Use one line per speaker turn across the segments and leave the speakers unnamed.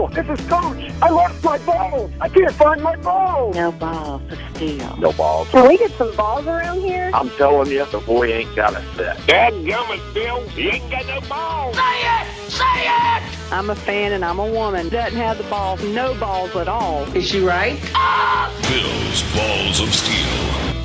Bill, this is Coach. I lost my balls. I can't find my balls.
No balls of steel.
No balls.
Can we get some balls around here?
I'm telling you, the boy ain't got a set.
Dadgummit, Bill. He ain't got no balls. Say it! Say it!
I'm a fan and I'm a woman. Doesn't have the balls, no balls at all.
Is she right? Ah!
Bill's Balls of Steel.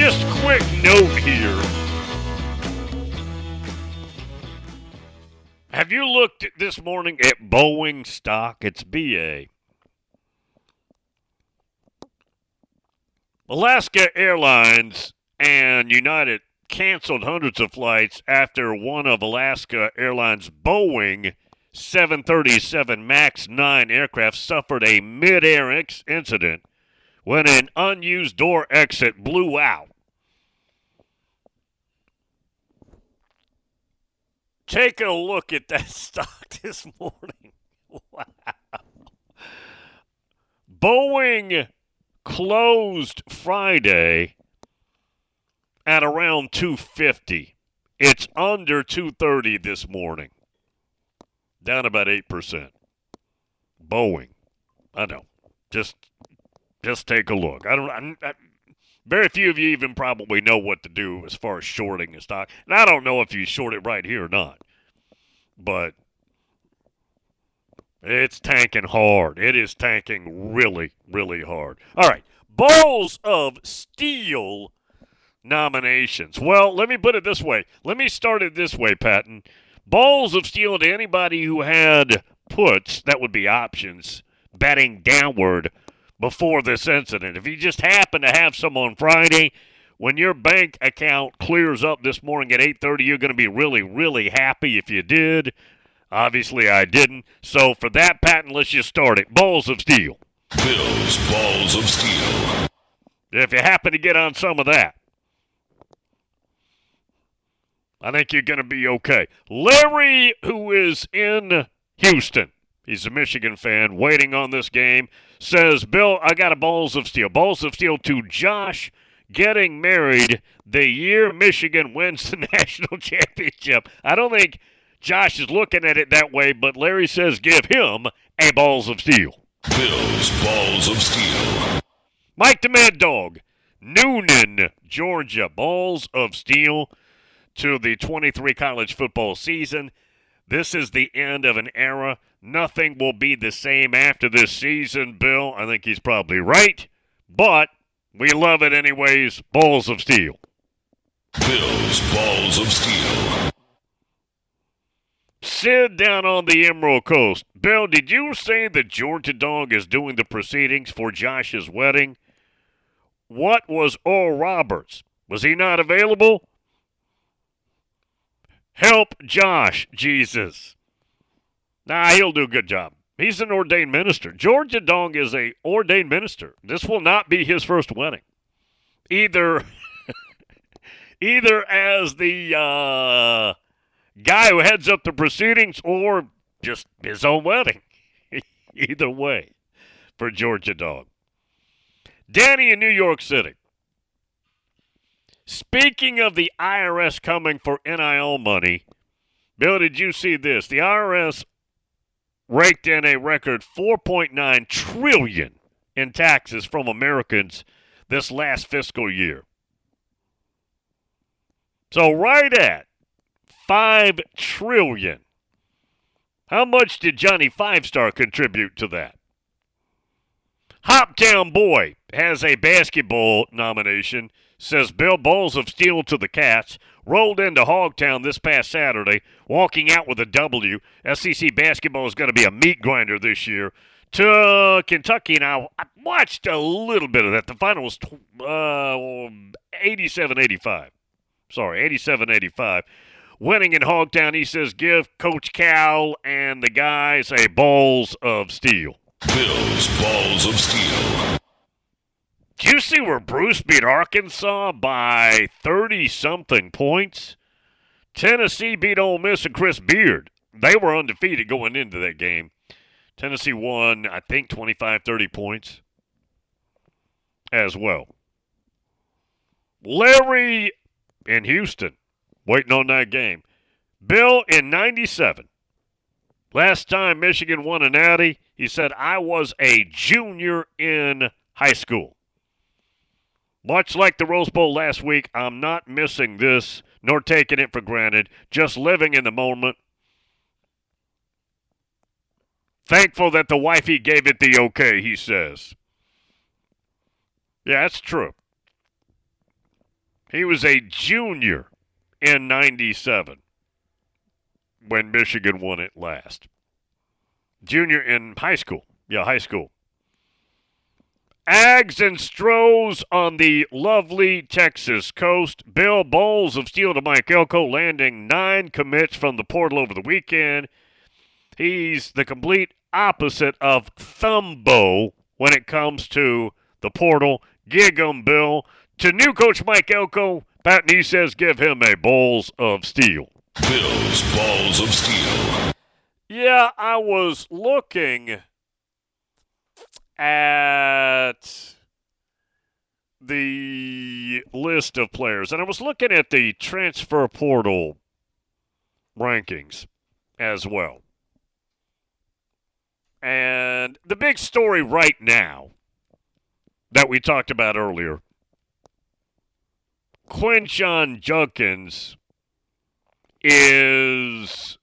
Just quick note here. Have you looked this morning at Boeing stock? It's BA. Alaska Airlines and United canceled hundreds of flights after one of Alaska Airlines' Boeing 737 MAX 9 aircraft suffered a mid-air incident when an unused door exit blew out. Take a look at that stock this morning. Wow. Boeing closed Friday at around 250. It's under 230 this morning. Down about 8%. Boeing. I know. Just just take a look. I don't I, I, very few of you even probably know what to do as far as shorting a stock. And I don't know if you short it right here or not. But it's tanking hard. It is tanking really, really hard. All right. Balls of Steel nominations. Well, let me put it this way. Let me start it this way, Patton. Balls of Steel to anybody who had puts, that would be options, betting downward before this incident. If you just happen to have some on Friday, when your bank account clears up this morning at 8:30, you're going to be really, really happy if you did. Obviously, I didn't. So for that Patton, let's just start it. Balls of Steel.
Bill's Balls of Steel.
If you happen to get on some of that, I think you're going to be okay. Larry, who is in Houston, he's a Michigan fan, waiting on this game, says, Bill, I got a balls of steel. Balls of steel to Josh getting married the year Michigan wins the national championship. I don't think Josh is looking at it that way, but Larry says give him a balls of steel.
Bill's Balls of Steel.
Mike the Mad Dog, Newnan, Georgia, balls of steel to the 23 college football season. This is the end of an era. Nothing will be the same after this season, Bill. I think he's probably right, but we love it anyways. Balls of steel.
Bill's Balls of Steel.
Sid down on the Emerald Coast. Bill, did you say the Georgia dog is doing the proceedings for Josh's wedding? What was Oral Roberts? Was he not available? Help Josh, Jesus. Nah, he'll do a good job. He's an ordained minister. Georgia Dog is a ordained minister. This will not be his first wedding. Either either as the uh, guy who heads up the proceedings or just his own wedding. Either way for Georgia Dog. Danny in New York City. Speaking of the IRS coming for NIL money, Bill, did you see this? The IRS raked in a record 4.9 trillion in taxes from Americans this last fiscal year. So right at 5 trillion. How much did Johnny Five Star contribute to that? Hoptown Boy has a basketball nomination, says Bill Balls of Steel to the Cats. Rolled into Hogtown this past Saturday, walking out with a W. SEC basketball is going to be a meat grinder this year. To Kentucky, now I watched a little bit of that. The final was uh, 87 85. Sorry, 87 85 winning in Hogtown. He says, give Coach Cal and the guys a balls of steel.
Bill's Balls of Steel.
Do you see where Bruce beat Arkansas by 30 something points? Tennessee beat Ole Miss and Chris Beard. They were undefeated going into that game. Tennessee won, I think, 25 30 points as well. Larry in Houston, waiting on that game. Bill in 97. Last time Michigan won a natty, he said, I was a junior in high school. Much like the Rose Bowl last week, I'm not missing this nor taking it for granted, just living in the moment. Thankful that the wifey gave it the okay, he says. Yeah, that's true. He was a junior in 97 when Michigan won it last. Junior in high school. Yeah, high school. Ags and Stros on the lovely Texas coast. Bill Balls of Steel to Mike Elko landing nine commits from the portal over the weekend. He's the complete opposite of Thumbo when it comes to the portal. Gig 'em, Bill. To new coach Mike Elko, Pat Nee says give him a Balls of Steel.
Bill's Balls of Steel.
Yeah, I was looking at the list of players, and I was looking at the transfer portal rankings as well. And the big story right now that we talked about earlier Quinshon Judkins is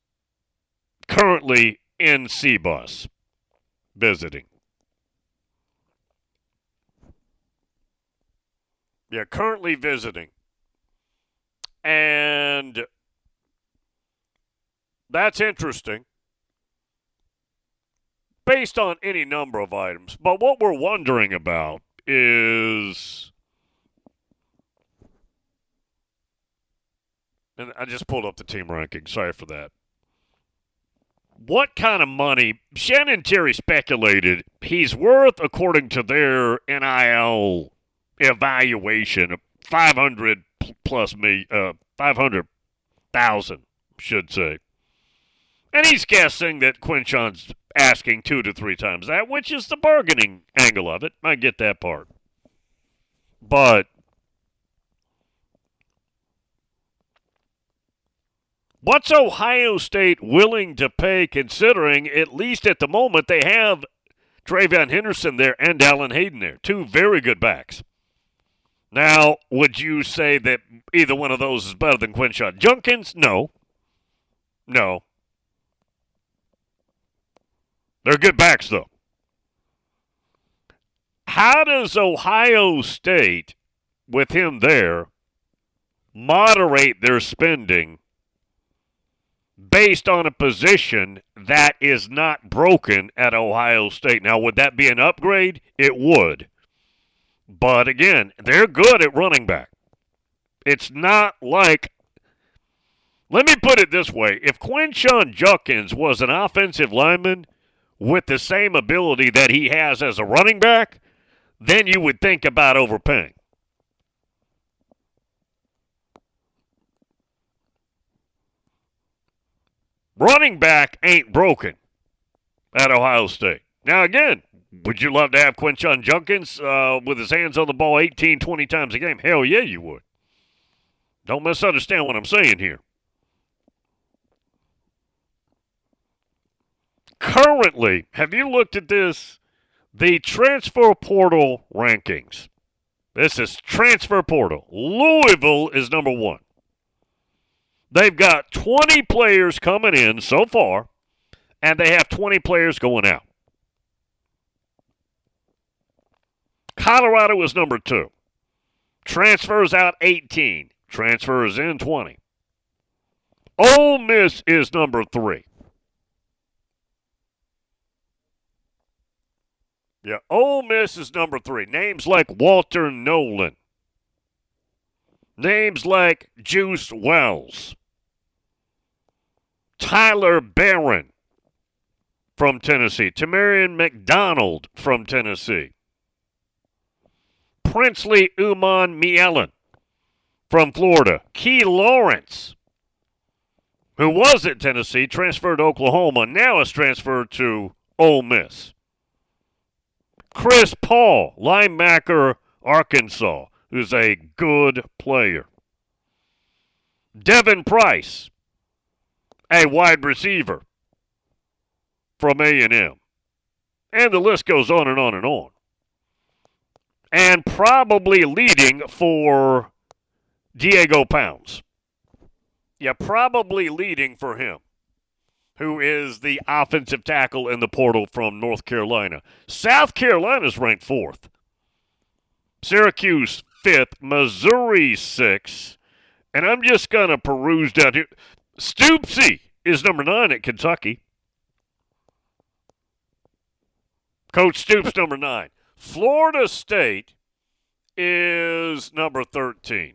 currently in CBUS visiting. Yeah, currently visiting. And that's interesting based on any number of items. But what we're wondering about is and I just pulled up the team ranking. Sorry for that. What kind of money? Shannon Terry speculated he's worth, according to their NIL evaluation, of five hundred plus me, uh, five hundred thousand, should say. And he's guessing that Quinshon's asking two to three times that, which is the bargaining angle of it. I get that part. But What's Ohio State willing to pay, considering at least at the moment they have TreVeyon Henderson there and Dallan Hayden there, two very good backs. Now, would you say that either one of those is better than Quinshon Judkins? No. No. They're good backs, though. How does Ohio State, with him there, moderate their spending based on a position that is not broken at Ohio State. Now, would that be an upgrade? It would. But again, they're good at running back. It's not like. Let me put it this way if Quinshon Judkins was an offensive lineman with the same ability that he has as a running back, then you would think about overpaying. Running back ain't broken at Ohio State. Now, again, would you love to have Quinshon Judkins uh, with his hands on the ball 18, 20 times a game? Hell yeah, you would. Don't misunderstand what I'm saying here. Currently, have you looked at this? The transfer portal rankings. This is transfer portal. Louisville is number one. They've got 20 players coming in so far, and they have 20 players going out. Colorado is number two. Transfers out 18. Transfers in 20. Ole Miss is number three. Yeah, Ole Miss is number three. Names like Walter Nolen. Names like Juice Wells. Tyler Baron from Tennessee. Tamarion McDonald from Tennessee. Princely Umanmielen from Florida. Key Lawrence, who was at Tennessee, transferred to Oklahoma, now is transferred to Ole Miss. Chris Paul, linebacker, Arkansas, who's a good player. Devin Price, a wide receiver from A&M. And the list goes on and on and on. And probably leading for Diego Pounds. Yeah, probably leading for him who is the offensive tackle in the portal from North Carolina. South Carolina's ranked fourth. Syracuse fifth. Missouri sixth. And I'm just to peruse down here. Stoopsy is number nine at Kentucky. Coach Stoops, number nine. Florida State is number 13.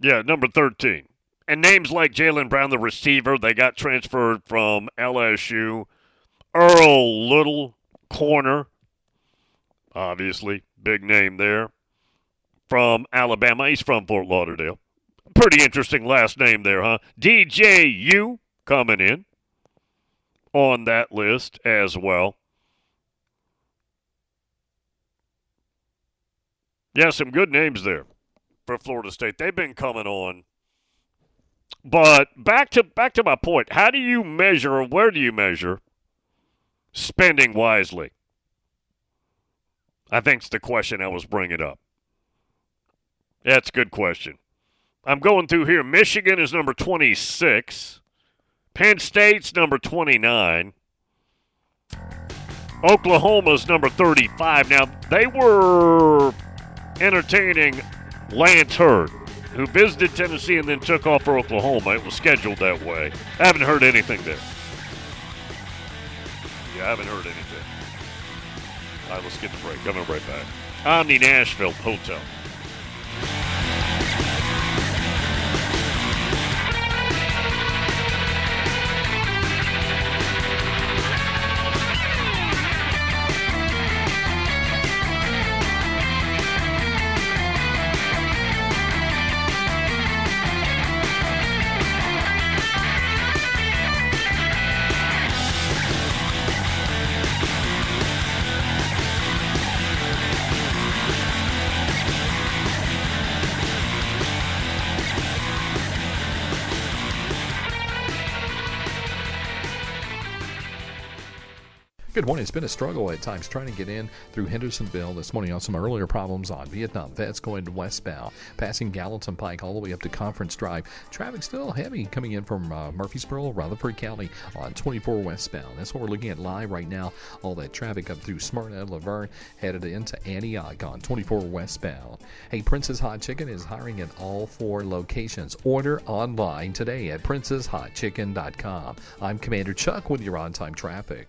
Yeah, number 13. And names like Jalen Brown, the receiver, they got transferred from LSU. Earl Little, corner, obviously, big name there, from Alabama. He's from Fort Lauderdale. Pretty interesting last name there, huh? DJU coming in on that list as well. Yeah, some good names there for Florida State. They've been coming on. But back to back to my point. How do you measure or where do you measure spending wisely? I think it's the question I was bringing up. That's a good question. I'm going through here. Michigan is number 26. Penn State's number 29. Oklahoma's number 35. Now, they were entertaining Lance Heard, who visited Tennessee and then took off for Oklahoma. It was scheduled that way. I haven't heard anything there. Yeah, I haven't heard anything. All right, let's get the break. Coming right back. Omni Nashville Hotel.
Good morning. It's been a struggle at times trying to get in through Hendersonville this morning on some earlier problems on Vietnam Vets going westbound, passing Gallatin Pike all the way up to Conference Drive. Traffic still heavy coming in from uh, Murfreesboro, Rutherford County on 24 westbound. That's what we're looking at live right now. All that traffic up through Smyrna, La Vergne, headed into Antioch on 24 westbound. Hey, Prince's Hot Chicken is hiring at all four locations. Order online today at princeshotchicken.com. I'm Commander Chuck with your on time traffic.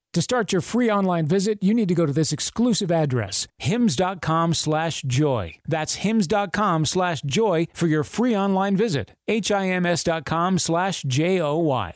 To start your free online visit, you need to go to this exclusive address, hims.com slash joy. That's hims.com slash joy for your free online visit. H-I-M-S.com slash J-O-Y.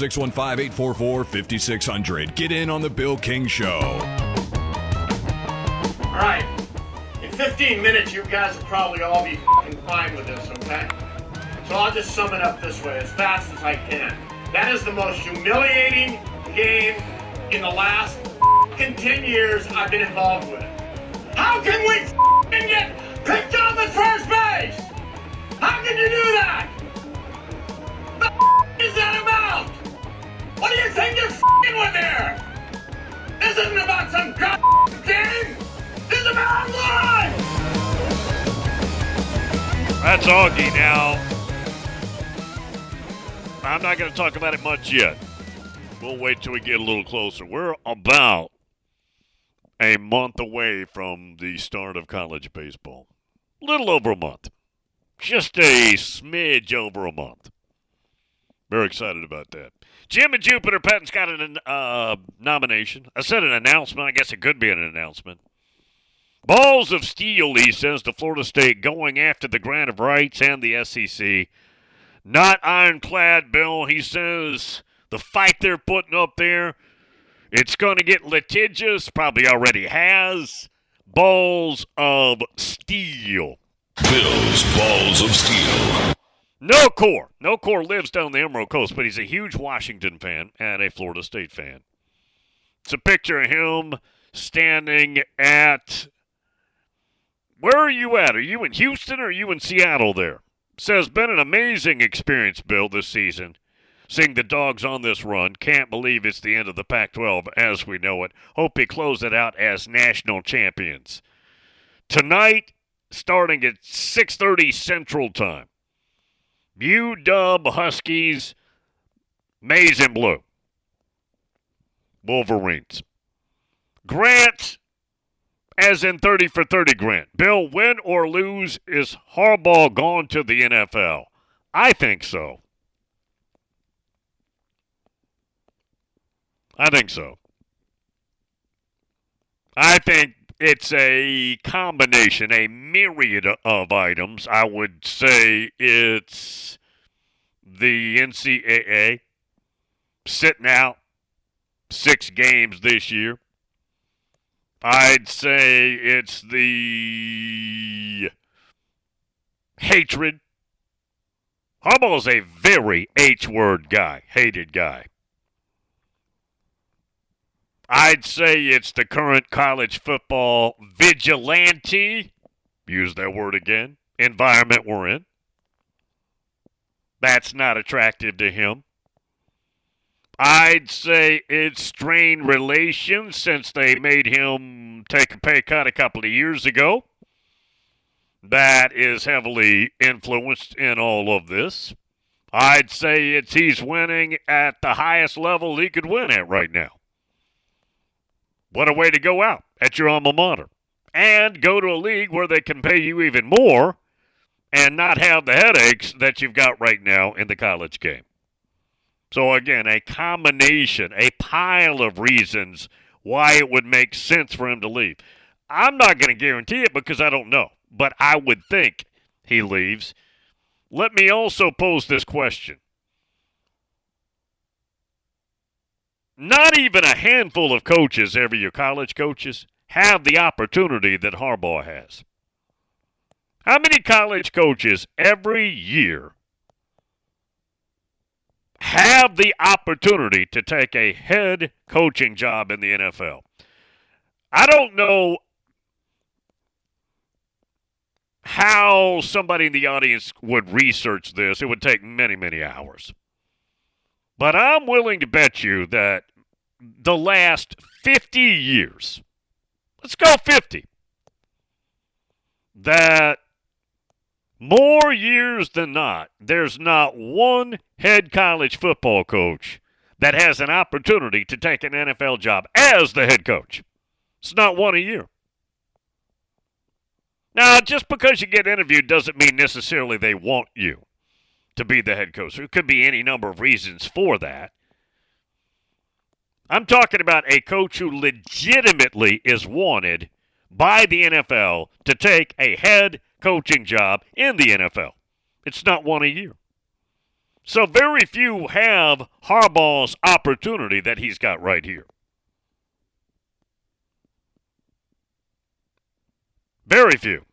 615 844 5600. Get in on the Bill King Show.
All right. In 15 minutes, you guys will probably all be fine with this, okay? So I'll just sum it up this way as fast as I can. That is the most humiliating game in the last fucking 10 years I've been involved with. How can we get picked off at first base? How can you do that? You're f***ing with here? This isn't about some game. This is about life.
That's Augie now. I'm not going to talk about it much yet. We'll wait till we get a little closer. We're about a month away from the start of college baseball. Little over a month. Just a smidge over a month. Very excited about that. Jim and Jupiter Patton's got an uh, nomination. I said an announcement. I guess it could be an announcement. Balls of steel, he says, to Florida State going after the grant of rights and the SEC. Not ironclad, Bill. He says the fight they're putting up there, it's going to get litigious, probably already has. Balls of steel.
Bill's Balls of Steel.
No core. No core lives down the Emerald Coast, but he's a huge Washington fan and a Florida State fan. It's a picture of him standing at. Where are you at? Are you in Houston or are you in Seattle there? Says, been an amazing experience, Bill, this season. Seeing the dogs on this run. Can't believe it's the end of the Pac 12 as we know it. Hope we close it out as national champions. Tonight, starting at 6.30 Central Time. UW Huskies, maize and blue. Wolverines. Grant, as in 30 for 30 Grant. Bill, win or lose, is Harbaugh gone to the NFL? I think so. I think so. I think it's a combination, a myriad of items. I would say it's the NCAA sitting out six games this year. I'd say it's the hatred Harbaugh's a very H word guy, hated guy. I'd say it's the current college football vigilante, use that word again, environment we're in. That's not attractive to him. I'd say it's strained relations since they made him take a pay cut a couple of years ago. That is heavily influenced in all of this. I'd say it's he's winning at the highest level he could win at right now. What a way to go out at your alma mater and go to a league where they can pay you even more and not have the headaches that you've got right now in the college game. So, again, a combination, a pile of reasons why it would make sense for him to leave. I'm not going to guarantee it because I don't know, but I would think he leaves. Let me also pose this question. Not even a handful of coaches, every year college coaches, have the opportunity that Harbaugh has. How many college coaches every year have the opportunity to take a head coaching job in the NFL? I don't know how somebody in the audience would research this. It would take many, many hours. But I'm willing to bet you that the last 50 years, let's go 50, that more years than not, there's not one head college football coach that has an opportunity to take an NFL job as the head coach. It's not one a year. Now, just because you get interviewed doesn't mean necessarily they want you to be the head coach. There could be any number of reasons for that. I'm talking about a coach who legitimately is wanted by the NFL to take a head coaching job in the NFL. It's not one a year. So very few have Harbaugh's opportunity that he's got right here. Very few.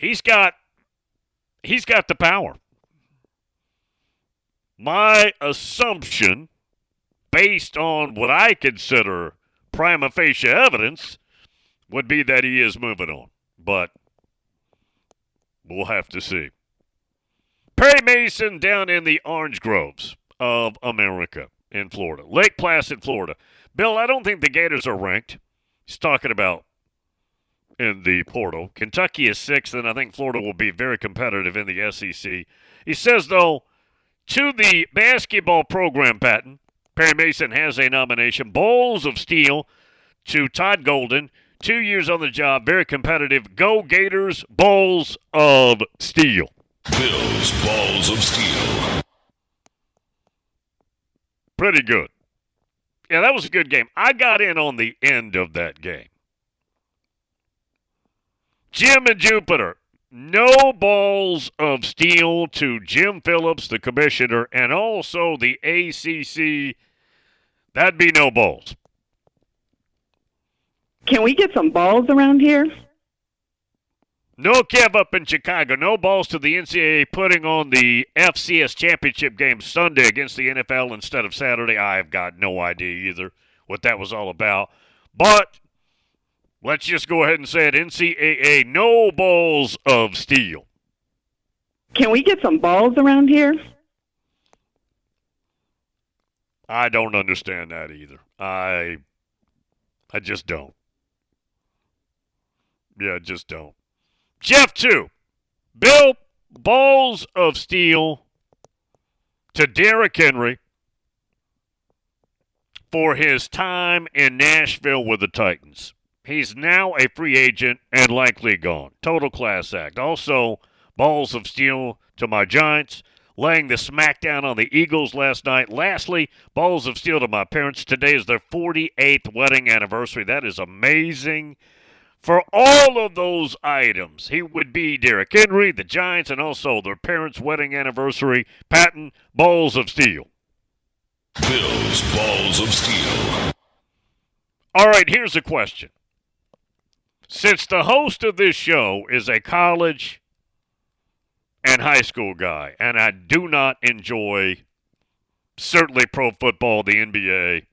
He's got he's got the power. My assumption, based on what I consider prima facie evidence, would be that he is moving on. But we'll have to see. Perry Mason down in the orange groves of America in Florida, Lake Placid, Florida. Bill, I don't think the Gators are ranked. He's talking about in the portal. Kentucky is sixth, and I think Florida will be very competitive in the SEC. He says, though, to the basketball program Patton, Perry Mason has a nomination. Balls of Steel to Todd Golden. Two years on the job, very competitive. Go Gators, Balls of Steel.
Bills, Balls of Steel.
Pretty good. Yeah, that was a good game. I got in on the end of that game. Jim and Jupiter, no balls of steel to Jim Phillips, the commissioner, and also the ACC. That'd be no balls.
Can we get some balls around here?
No Kev up in Chicago. No balls to the NCAA putting on the FCS championship game Sunday against the NFL instead of Saturday. I've got no idea either what that was all about. But let's just go ahead and say it NCAA, no balls of steel.
Can we get some balls around here?
I don't understand that either. I I just don't. Yeah, just don't. Jeff two. Bill balls of steel to Derrick Henry for his time in Nashville with the Titans. He's now a free agent and likely gone. Total class act. Also, balls of steel to my Giants, laying the smackdown on the Eagles last night. Lastly, balls of steel to my parents. Today is their 48th wedding anniversary. That is amazing. For all of those items, he would be Derrick Henry, the Giants, and also their parents' wedding anniversary. Patton, balls of steel.
Bills, balls of steel.
All right, here's a question. Since the host of this show is a college and high school guy, and I do not enjoy certainly pro football, the NBA,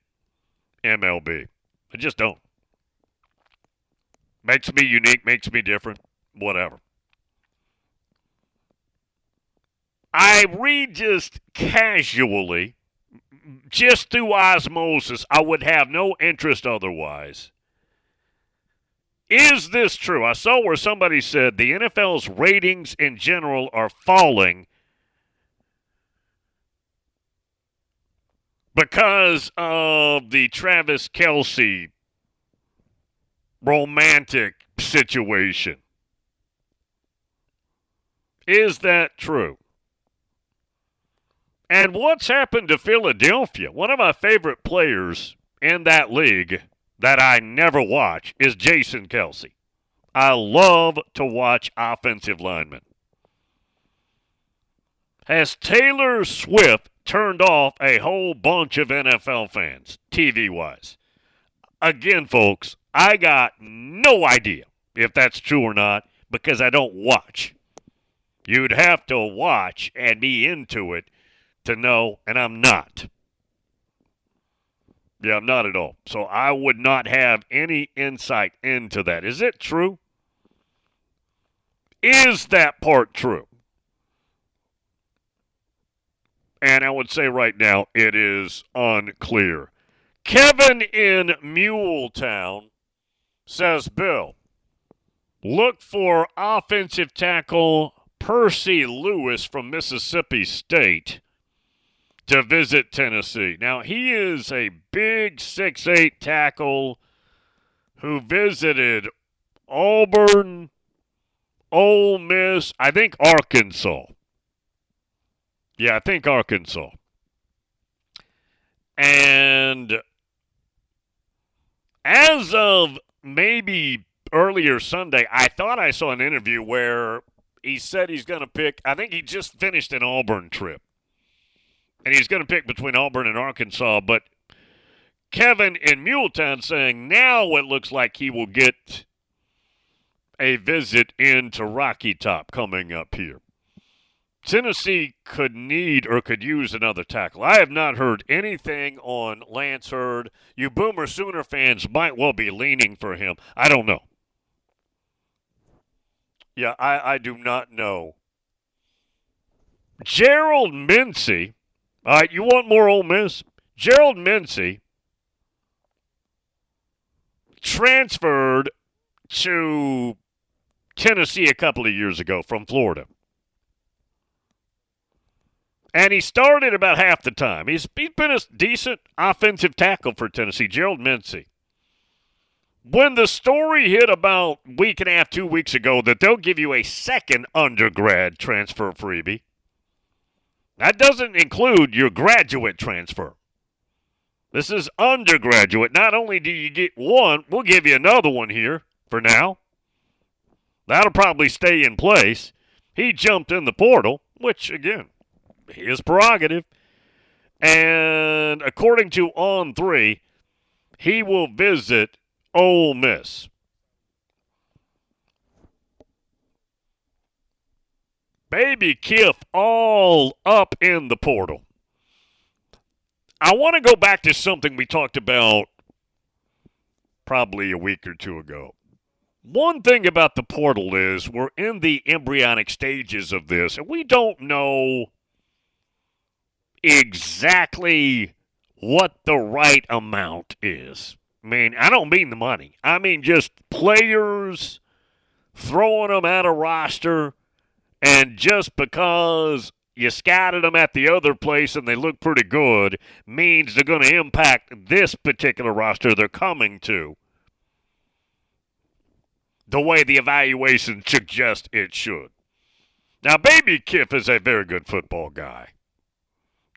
MLB. I just don't. Makes me unique, makes me different, whatever. I read just casually, just through osmosis. I would have no interest otherwise. Is this true? I saw where somebody said the NFL's ratings in general are falling because of the Travis Kelce romantic situation. Is that true? And what's happened to Philadelphia? One of my favorite players in that league that I never watch is Jason Kelce. I love to watch offensive linemen. Has Taylor Swift turned off a whole bunch of NFL fans, TV wise? Again, folks, I got no idea if that's true or not because I don't watch. You'd have to watch and be into it to know, and I'm not. Yeah, not at all. So I would not have any insight into that. Is it true? Is that part true? And I would say right now it is unclear. Kevin in Muletown says, Bill, look for offensive tackle Percy Lewis from Mississippi State to visit Tennessee. Now, he is a big six-eight tackle who visited Auburn, Ole Miss, I think Arkansas. Yeah, I think Arkansas. And as of maybe earlier Sunday, I thought I saw an interview where he said he's going to pick, I think he just finished an Auburn trip and he's going to pick between Auburn and Arkansas. But Kevin in Muletown saying now it looks like he will get a visit into Rocky Top coming up here. Tennessee could need or could use another tackle. I have not heard anything on Lance Heard. You Boomer Sooner fans might well be leaning for him. I don't know. Yeah, I, I do not know. Gerald Mincey all right, you want more Ole Miss? Gerald Mincey transferred to Tennessee a couple of years ago from Florida. And he started about half the time. He's, he's been a decent offensive tackle for Tennessee, Gerald Mincey. When the story hit about week and a half, two weeks ago that they'll give you a second undergrad transfer freebie, that doesn't include your graduate transfer. This is undergraduate. Not only do you get one, we'll give you another one here for now. That'll probably stay in place. He jumped in the portal, which, again, his prerogative. And according to On 3, he will visit Ole Miss. Baby Kiff all up in the portal. I want to go back to something we talked about probably a week or two ago. One thing about the portal is we're in the embryonic stages of this, and we don't know exactly what the right amount is. I mean, I don't mean the money. I mean just players throwing them at a roster and just because you scouted them at the other place and they look pretty good means they're going to impact this particular roster they're coming to the way the evaluation suggests it should. Now, Baby Kiff is a very good football guy.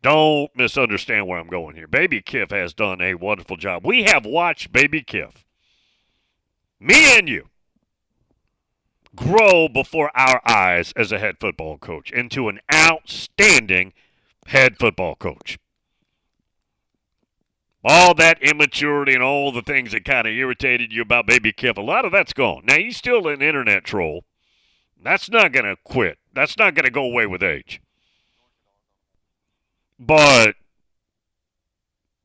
Don't misunderstand where I'm going here. Baby Kiff has done a wonderful job. We have watched Baby Kiff, me and you, grow before our eyes as a head football coach into an outstanding head football coach. all that immaturity and all the things that kind of irritated you about Baby Kiff, a lot of that's gone. Now, he's still an internet troll. That's not going to quit. That's not going to go away with age. But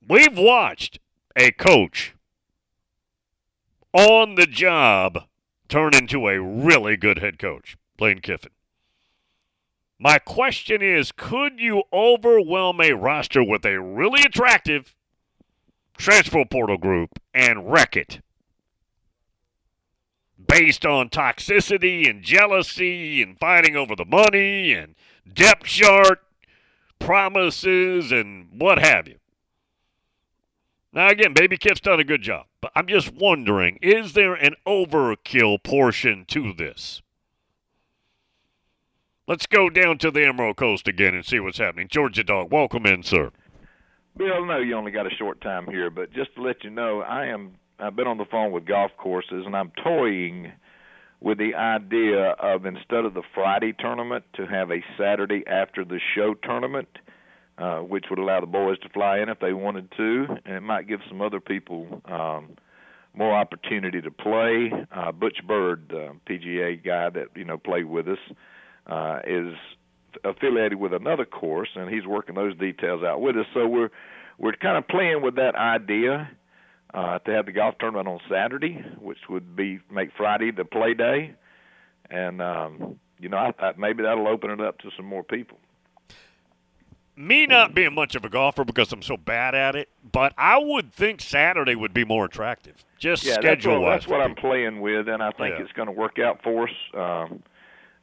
we've watched a coach on the job turn into a really good head coach, Lane Kiffin. My question is could you overwhelm a roster with a really attractive transfer portal group and wreck it? Based on toxicity and jealousy and fighting over the money and depth chart promises and what have you. Now, again, Baby Kiff's done a good job, but I'm just wondering is there an overkill portion to this? Let's go down to the Emerald Coast again and see what's happening. Georgia Dog, welcome in, sir.
Bill, know you only got a short time here, but just to let you know, I am I've been on the phone with golf courses and I'm toying with the idea of instead of the Friday tournament to have a Saturday after the show tournament, uh, which would allow the boys to fly in if they wanted to, and it might give some other people um, more opportunity to play. Uh, Butch Bird, uh, PGA guy that you know played with us, uh, is affiliated with another course, and he's working those details out with us. So we're we're kind of playing with that idea uh, to have the golf tournament on Saturday, which would be make Friday the play day, and um, you know I, I, maybe that'll open it up to some more people.
Me not being much of a golfer because I'm so bad at it, but I would think Saturday would be more attractive. Just
yeah,
schedule
what, that's what I'm playing with, and I think yeah. it's going to work out for us. Um,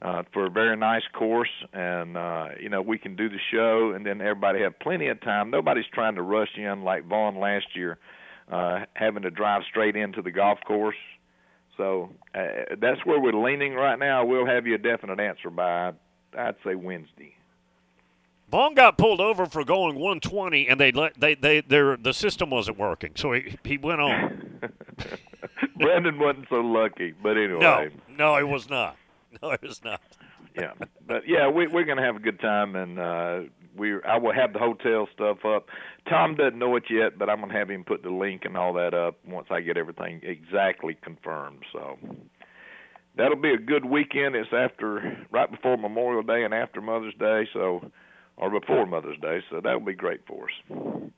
uh, for a very nice course, and uh, you know we can do the show, and then everybody have plenty of time. Nobody's trying to rush in like Vaughn last year, uh, having to drive straight into the golf course. So uh, that's where we're leaning right now. We'll have you a definite answer by I'd say Wednesday.
Vaughn got pulled over for going 120, and they let they they their the system wasn't working, so he he went on.
Brendan wasn't so lucky, but anyway.
No, no, he was not. No, it was not.
yeah, but yeah, we, we're going to have a good time, and uh, we I will have the hotel stuff up. Tom doesn't know it yet, but I'm going to have him put the link and all that up once I get everything exactly confirmed. So that'll be a good weekend. It's after right before Memorial Day and after Mother's Day, so or before Mother's Day, so that'll be great for us.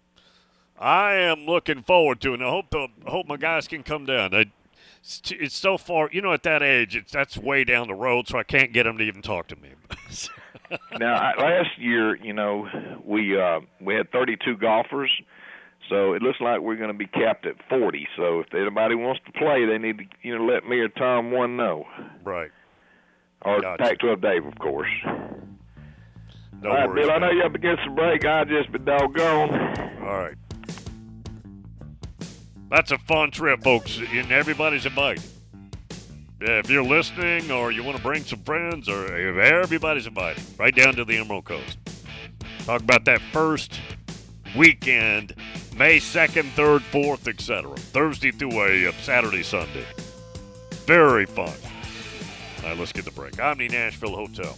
I am looking forward to it. And I hope the hope my guys can come down. They it's, it's so far. You know, at that age, it's that's way down the road, so I can't get them to even talk to me.
now, I, last year, you know, we uh, we had 32 golfers, so it looks like we're going to be capped at 40. So if anybody wants to play, they need to you know let me or Tom one know.
Right.
Or
gotcha.
Pac-12 Dave, of course.
No
All right,
worries,
Bill. I know you're up against the break. I just been doggone.
All right. That's a fun trip, folks, and everybody's invited. Yeah, if you're listening or you want to bring some friends, or if everybody's invited, right down to the Emerald Coast. Talk about that first weekend, May 2nd, 3rd, 4th, etc. Thursday through a uh, Saturday, Sunday. Very fun. All right, let's get the break. Omni Nashville Hotel.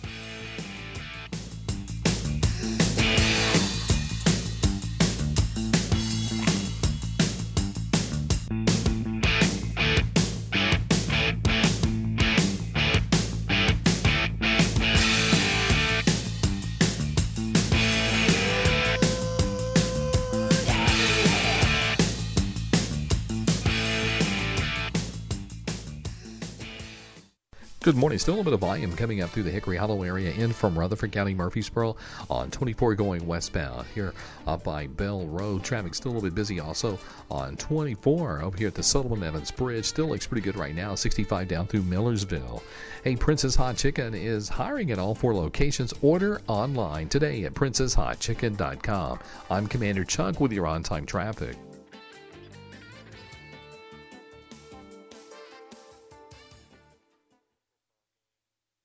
Good morning. Still a little bit of volume coming up through the Hickory Hollow area in from Rutherford County, Murfreesboro on 24 going westbound. Here up by Bell Road, traffic still a little bit busy also on 24 over here at the Silliman Evans Bridge. Still looks pretty good right now, 65 down through Millersville. Hey, Prince's Hot Chicken is hiring at all four locations. Order online today at princeshotchicken.com. I'm Commander Chuck with your on time traffic.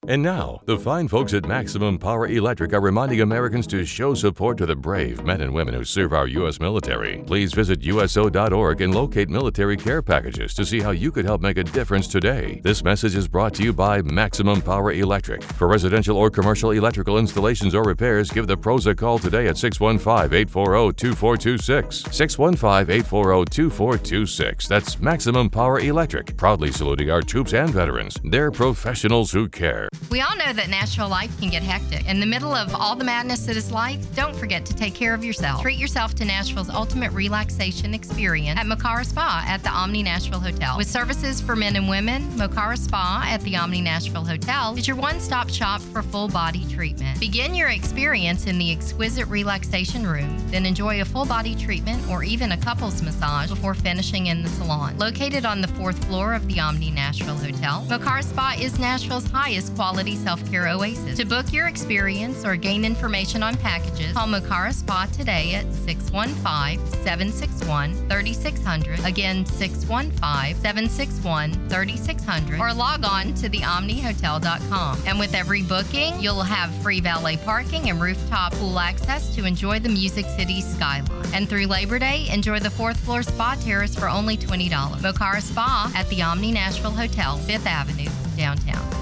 And now, the fine folks at Maximum Power Electric are reminding Americans to show support to the brave men and women who serve our U.S. military. Please visit USO.org and locate military care packages to see how you could help make a difference today. This message is brought to you by Maximum Power Electric. For residential or commercial electrical installations or repairs, give the pros a call today at 615 840 2426. 615 840 2426. That's Maximum Power Electric, proudly saluting our troops and veterans. They're professionals who care.
We all know that Nashville life can get hectic. In the middle of all the madness that is life, don't forget to take care of yourself. Treat yourself to Nashville's ultimate relaxation experience at Mokara Spa at the Omni Nashville Hotel. With services for men and women, Mokara Spa at the Omni Nashville Hotel is your one stop shop for full body treatment. Begin your experience in the exquisite relaxation room, then enjoy a full body treatment or even a couples massage before finishing in the salon. Located on the fourth floor of the Omni Nashville Hotel, Mokara Spa is Nashville's highest quality self care oasis. To book your experience or gain information on packages, call Mokara Spa today at 615 761 3600. Again, 615 761 3600. Or log on to theomnihotel.com. And with every booking, you'll have free valet parking and rooftop pool access to enjoy the Music City skyline. And through Labor Day, enjoy the fourth floor spa terrace for only $20. Mokara Spa at the Omni Nashville Hotel, 5th Avenue, downtown.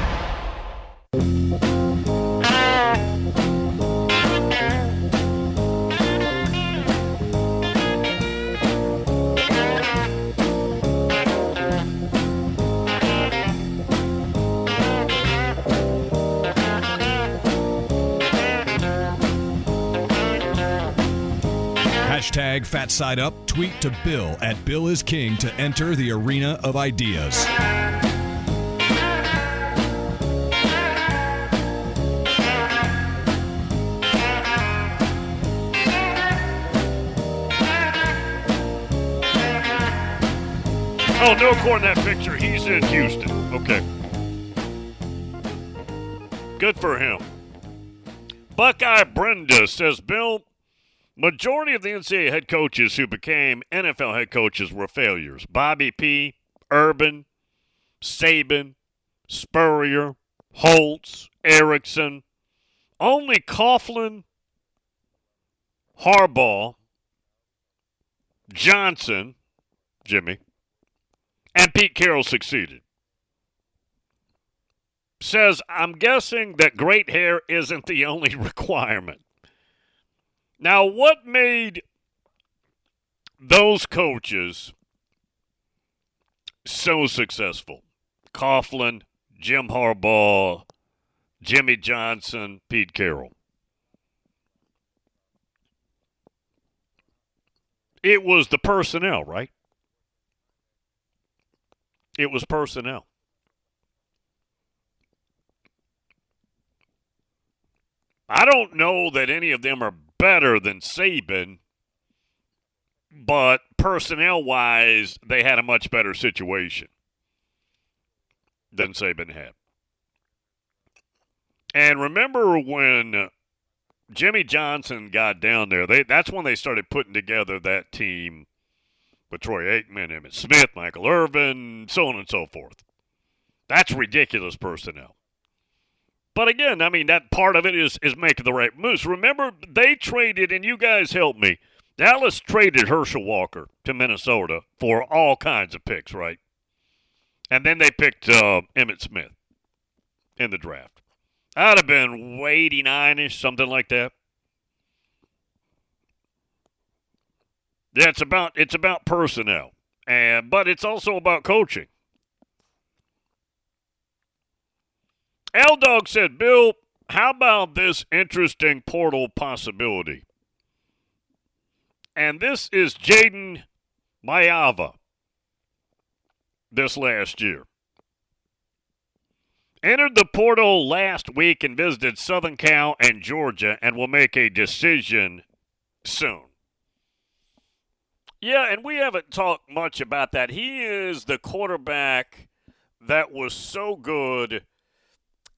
Hashtag Fat Side Up. Tweet to Bill at Bill is King to enter the arena of ideas.
Oh, no core in that picture. He's in Houston. Okay. Good for him. Buckeye Brenda says, Bill, majority of the NCAA head coaches who became NFL head coaches were failures. Bobby P., Urban, Saban, Spurrier, Holtz, Erickson. Only Coughlin, Harbaugh, Johnson, Jimmy, and Pete Carroll succeeded. Says, I'm guessing that great hair isn't the only requirement. Now, what made those coaches so successful? Coughlin, Jim Harbaugh, Jimmy Johnson, Pete Carroll. It was the personnel, right? It was personnel. I don't know that any of them are better than Saban, but personnel wise, they had a much better situation than Saban had. And remember when Jimmy Johnson got down there, they that's when they started putting together that team with Troy Aikman, Emmitt Smith, Michael Irvin, so on and so forth. That's ridiculous personnel. But again, I mean that part of it is is making the right moves. Remember, they traded, and you guys helped me. Dallas traded Herschel Walker to Minnesota for all kinds of picks, right? And then they picked uh, Emmitt Smith in the draft. I'd have been 89 ish, something like that. Yeah, it's about it's about personnel, and but it's also about coaching. L Dog said, Bill, how about this interesting portal possibility? And this is Jayden Maiava this last year. Entered the portal last week and visited Southern Cal and Georgia and will make a decision soon. Yeah, and we haven't talked much about that. He is the quarterback that was so good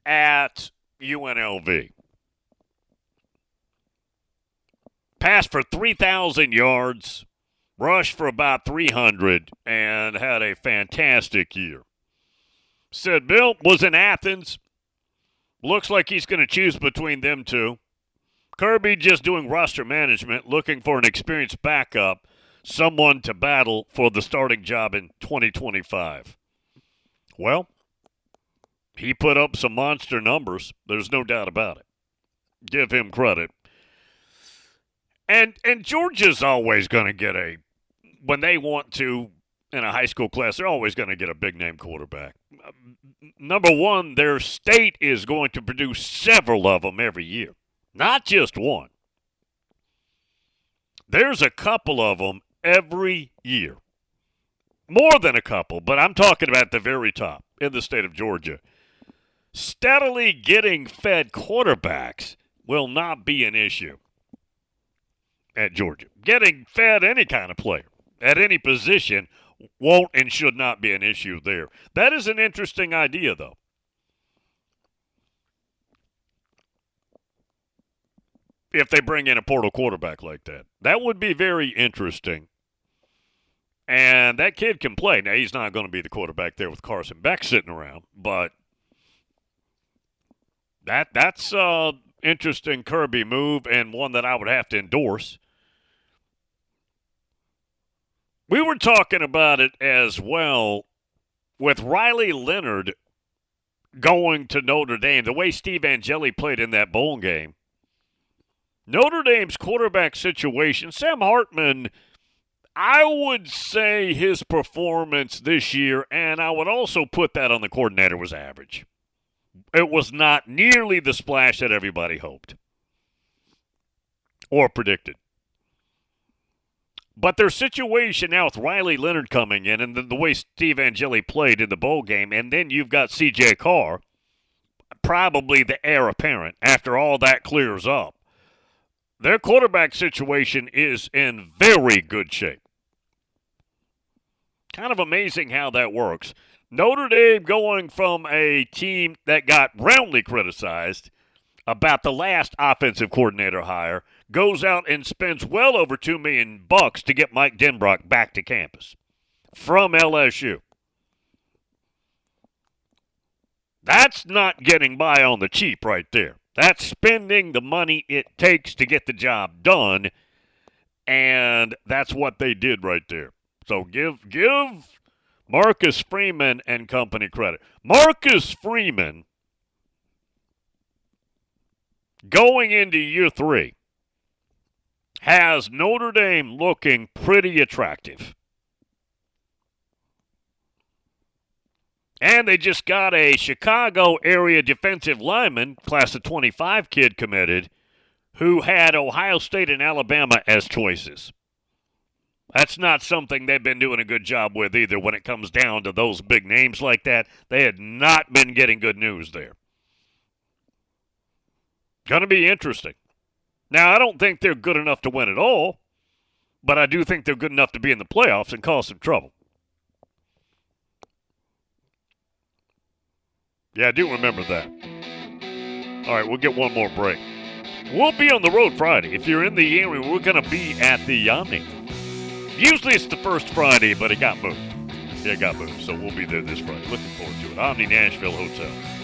at UNLV. Passed for 3,000 yards, rushed for about 300, and had a fantastic year. Said Bill was in Athens. Looks like he's going to choose between them two. Kirby just doing roster management, looking for an experienced backup, someone to battle for the starting job in 2025. Well, he put up some monster numbers. There's no doubt about it. Give him credit. And and Georgia's always going to get a when they want to in a high school class, they're always going to get a big name quarterback. Number one, their state is going to produce several of them every year, not just one. There's a couple of them every year. More than a couple, but I'm talking about the very top in the state of Georgia steadily getting fed quarterbacks will not be an issue at Georgia. Getting fed any kind of player at any position won't and should not be an issue there. That is an interesting idea, though. If they bring in a portal quarterback like that, that would be very interesting. And that kid can play. Now, he's not going to be the quarterback there with Carson Beck sitting around, but that that's uh interesting Kirby move and one that I would have to endorse. We were talking about it as well with Riley Leonard going to Notre Dame, the way Steve Angeli played in that bowl game. Notre Dame's quarterback situation, Sam Hartman, I would say his performance this year, and I would also put that on the coordinator, was average it was not nearly the splash that everybody hoped or predicted. But their situation now with Riley Leonard coming in and the, the way Steve Angeli played in the bowl game, and then you've got CJ Carr, probably the heir apparent after all that clears up. Their quarterback situation is in very good shape. Kind of amazing how that works. Notre Dame going from a team that got roundly criticized about the last offensive coordinator hire goes out and spends well over 2 million bucks to get Mike Denbrock back to campus from LSU. That's not getting by on the cheap right there. That's spending the money it takes to get the job done and that's what they did right there. So give give Marcus Freeman and company credit. Marcus Freeman going into year three has Notre Dame looking pretty attractive. And they just got a Chicago area defensive lineman, class of 25 kid committed, who had Ohio State and Alabama as choices. That's not something they've been doing a good job with either when it comes down to those big names like that. They had not been getting good news there. Going to be interesting. Now, I don't think they're good enough to win at all, but I do think they're good enough to be in the playoffs and cause some trouble. Yeah, I do remember that. All right, we'll get one more break. We'll be on the road Friday. If you're in the area, we're going to be at the Omni. Usually it's the first Friday, but it got moved. Yeah, it got moved, so we'll be there this Friday. Looking forward to it. Omni Nashville Hotel.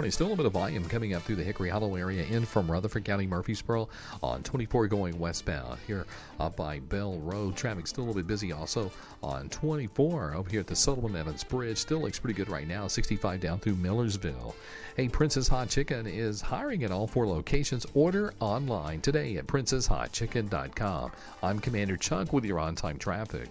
Morning. Still a little bit of volume coming up through the Hickory Hollow area in from Rutherford County Murfreesboro on 24 going westbound. Here up by Bell Road, traffic still a little bit busy also on 24 over here at the Silliman Evans Bridge. Still looks pretty good right now. 65 down through Millersville. Hey, Prince's Hot Chicken is hiring at all four locations. Order online today at princeshotchicken.com. I'm Commander Chuck with your on time traffic.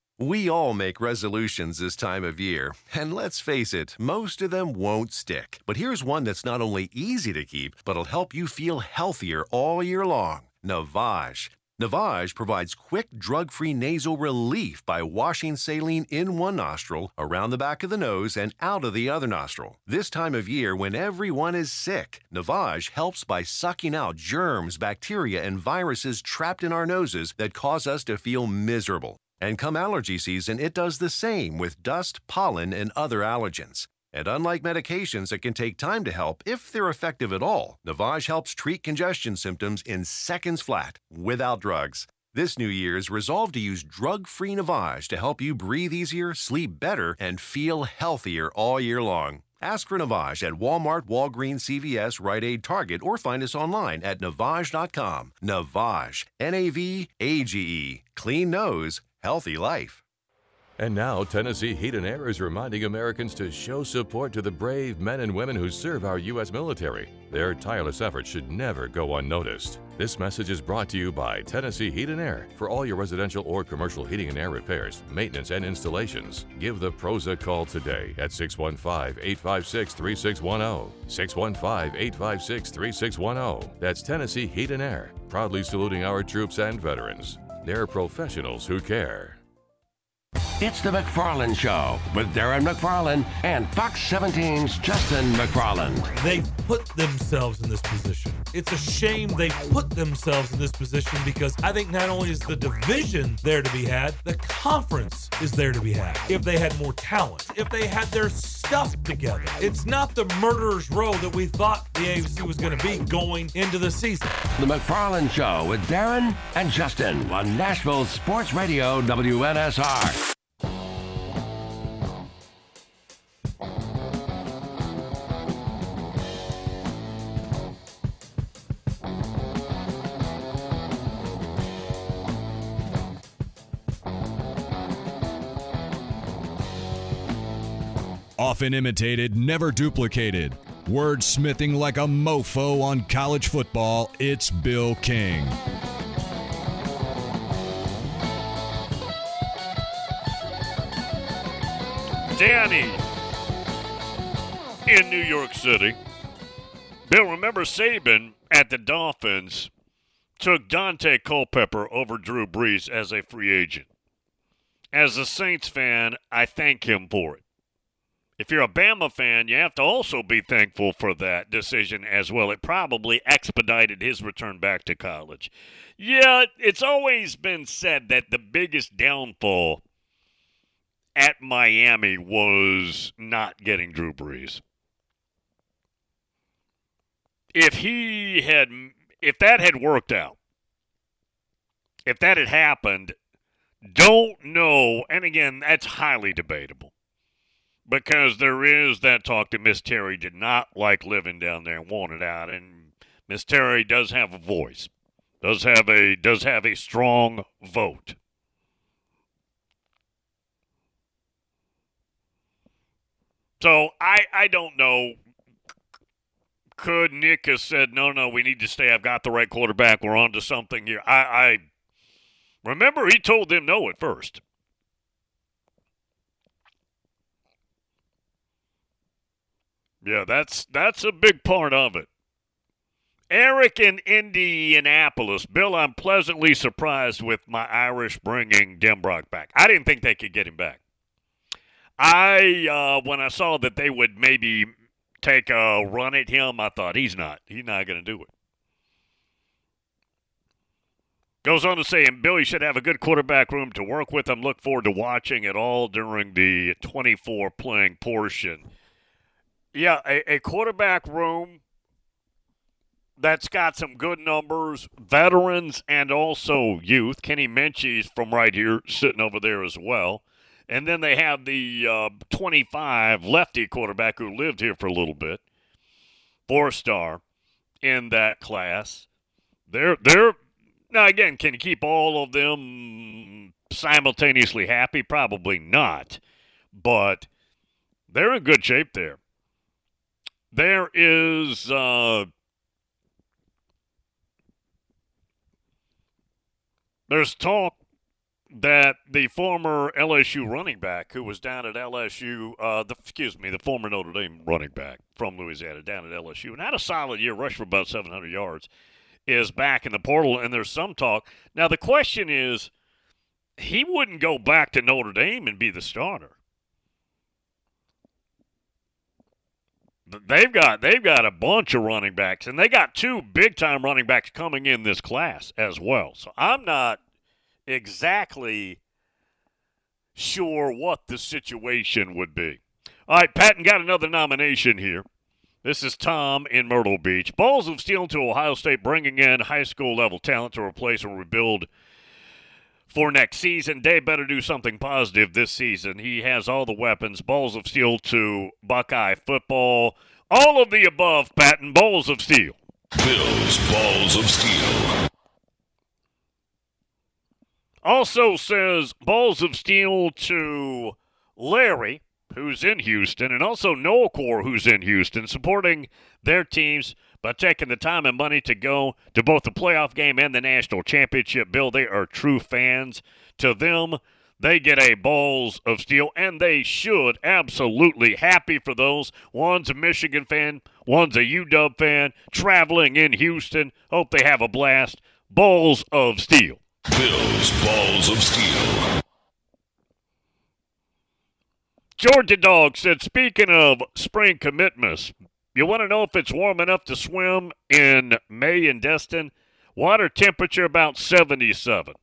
We all make resolutions this time of year, and let's face it, most of them won't stick. But here's one that's not only easy to keep, but'll help you feel healthier all year long Navage. Navage provides quick, drug free nasal relief by washing saline in one nostril, around the back of the nose, and out of the other nostril. This time of year, when everyone is sick, Navage helps by sucking out germs, bacteria, and viruses trapped in our noses that cause us to feel miserable. And come allergy season, it does the same with dust, pollen, and other allergens. And unlike medications that can take time to help, if they're effective at all, Navage helps treat congestion symptoms in seconds flat, without drugs. This New Year's, resolve to use drug free Navage to help you breathe easier, sleep better, and feel healthier all year long. Ask for Navage at Walmart, Walgreens, CVS, Rite Aid, Target, or find us online at Navage.com. Navage, N A V A G E. Clean nose, healthy life.
And now, Tennessee Heat and Air is reminding Americans to show support to the brave men and women who serve our U.S. military. Their tireless efforts should never go unnoticed. This message is brought to you by Tennessee Heat and Air. For all your residential or commercial heating and air repairs, maintenance, and installations, give the pros a call today at 615 856 3610. 615 856 3610. That's Tennessee Heat and Air, proudly saluting our troops and veterans. They're professionals who care.
It's the McFarland Show with Darren McFarland and Fox 17's Justin McFarland.
They've put themselves in this position. It's a shame they put themselves in this position because I think not only is the division there to be had, the conference is there to be had. If they had more talent, if they had their stuff together, it's not the murderer's row that we thought the AFC was going to be going into the season.
The McFarland Show with Darren and Justin on Nashville Sports Radio WNSR.
Often imitated, never duplicated. Wordsmithing like a mofo on college football, it's Bill King.
Danny in New York City. Bill, remember Saban at the Dolphins took Daunte Culpepper over Drew Brees as a free agent. As a Saints fan, I thank him for it. If you're a Bama fan, you have to also be thankful for that decision as well. It probably expedited his return back to college. Yeah, it's always been said that the biggest downfall at Miami was not getting Drew Brees. If he had, if that had worked out, if that had happened, don't know. And again, that's highly debatable because there is that talk that Miss Terry did not like living down there and wanted out, and Miss Terry does have a voice, does have a does have a strong vote. So I I don't know. Could Nick have said no, no, we need to stay. I've got the right quarterback. We're on to something here. I, I remember he told them no at first. Yeah, that's that's a big part of it. Eric in Indianapolis. Bill, I'm pleasantly surprised with my Irish bringing Denbrock back. I didn't think they could get him back. I, uh, when I saw that they would maybe take a run at him, I thought he's not. He's not going to do it. Goes on to say, and Bill, you should have a good quarterback room to work with. I'm looking forward to watching it all during the 24 playing portion. Yeah, a, a quarterback room that's got some good numbers, veterans and also youth. Kenny Minchey's from right here, sitting over there as well. And then they have the uh, 25 lefty quarterback who lived here for a little bit, four star in that class. They're they're now again, can you keep all of them simultaneously happy? Probably not, but they're in good shape there. There is. Uh, There's talk that the former LSU running back who was down at LSU, uh, the, excuse me, the former Notre Dame running back from Louisiana down at LSU and had a solid year, rushed for about 700 yards, is back in the portal. And there's some talk. Now, the question is, he wouldn't go back to Notre Dame and be the starter. They've got they've got a bunch of running backs, and they got two big time running backs coming in this class as well. So I'm not exactly sure what the situation would be. All right, Patton got another nomination here. This is Tom in Myrtle Beach. Balls of Steel to Ohio State bringing in high school level talent to replace and rebuild for next season. They better do something positive this season. He has all the weapons. Balls of Steel to Buckeye football. All of the above, Patton. Balls of Steel.
Bill's Balls of Steel.
Also says balls of steel to Larry, who's in Houston, and also Noacor, who's in Houston, supporting their teams by taking the time and money to go to both the playoff game and the national championship. Bill, they are true fans. To them, they get a balls of steel, and they should absolutely happy for those. One's a Michigan fan, one's a UW fan, traveling in Houston. Hope they have a blast. Balls of steel.
Bill's Balls of Steel.
Georgia Dog said, speaking of spring commitments, you want to know if it's warm enough to swim in May in Destin? Water temperature about 77.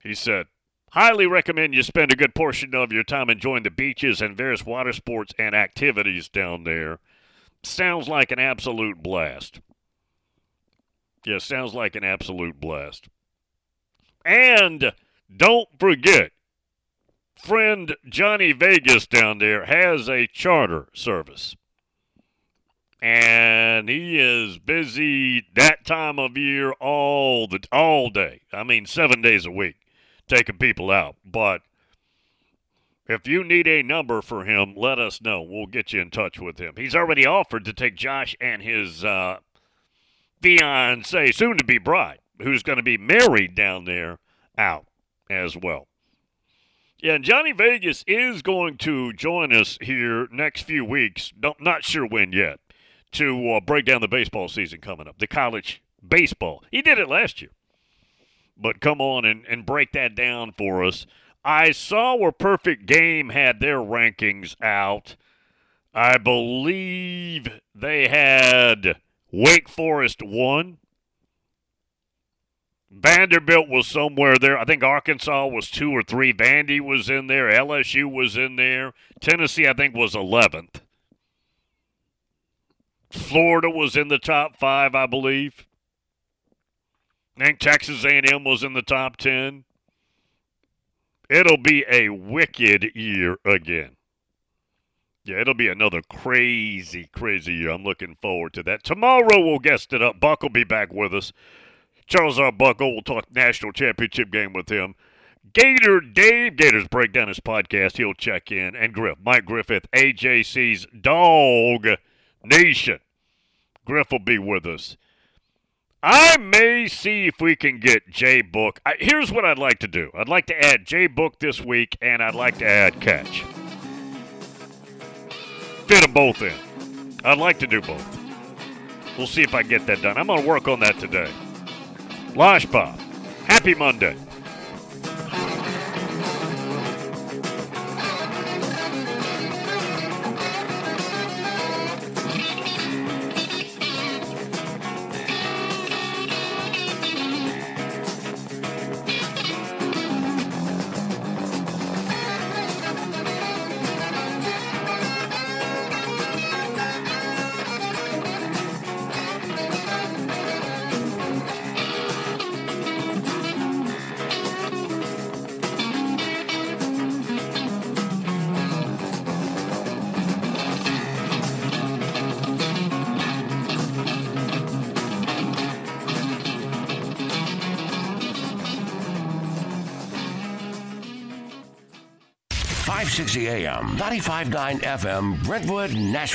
He said, highly recommend you spend a good portion of your time enjoying the beaches and various water sports and activities down there. Sounds like an absolute blast. Yeah, sounds like an absolute blast. And don't forget, friend Johnny Vegas down there has a charter service. And he is busy that time of year all the all day. I mean 7 days a week taking people out. But if you need a number for him, let us know. We'll get you in touch with him. He's already offered to take Josh and his uh, fiance, soon to be bride, who's going to be married down there, out as well. Yeah, and Johnny Vegas is going to join us here next few weeks. Don't, not sure when yet to uh, break down the baseball season coming up, the college baseball. He did it last year, but come on and, and break that down for us. I saw where Perfect Game had their rankings out. I believe they had Wake Forest won. Vanderbilt was somewhere there. I think Arkansas was two or three. Vandy was in there. LSU was in there. Tennessee, I think, was 11th. Florida was in the top five, I believe. I think Texas A&M was in the top 10. It'll be a wicked year again. Yeah, it'll be another crazy, crazy year. I'm looking forward to that. Tomorrow we'll guest it up. Buck will be back with us. Charles Arbuckle, we'll talk national championship game with him. Gator Dave, Gators break down his podcast. He'll check in. And Griff, Mike Griffith, AJC's Dog Nation. Griff will be with us. I may see if we can get J Book. Here's what I'd like to do. I'd like to add J Book this week, and I'd like to add Catch fit them both in. I'd like to do both. We'll see if I get that done. I'm going to work on that today. Losh Bob, happy Monday.
95.9 FM, Brentwood, Nashville.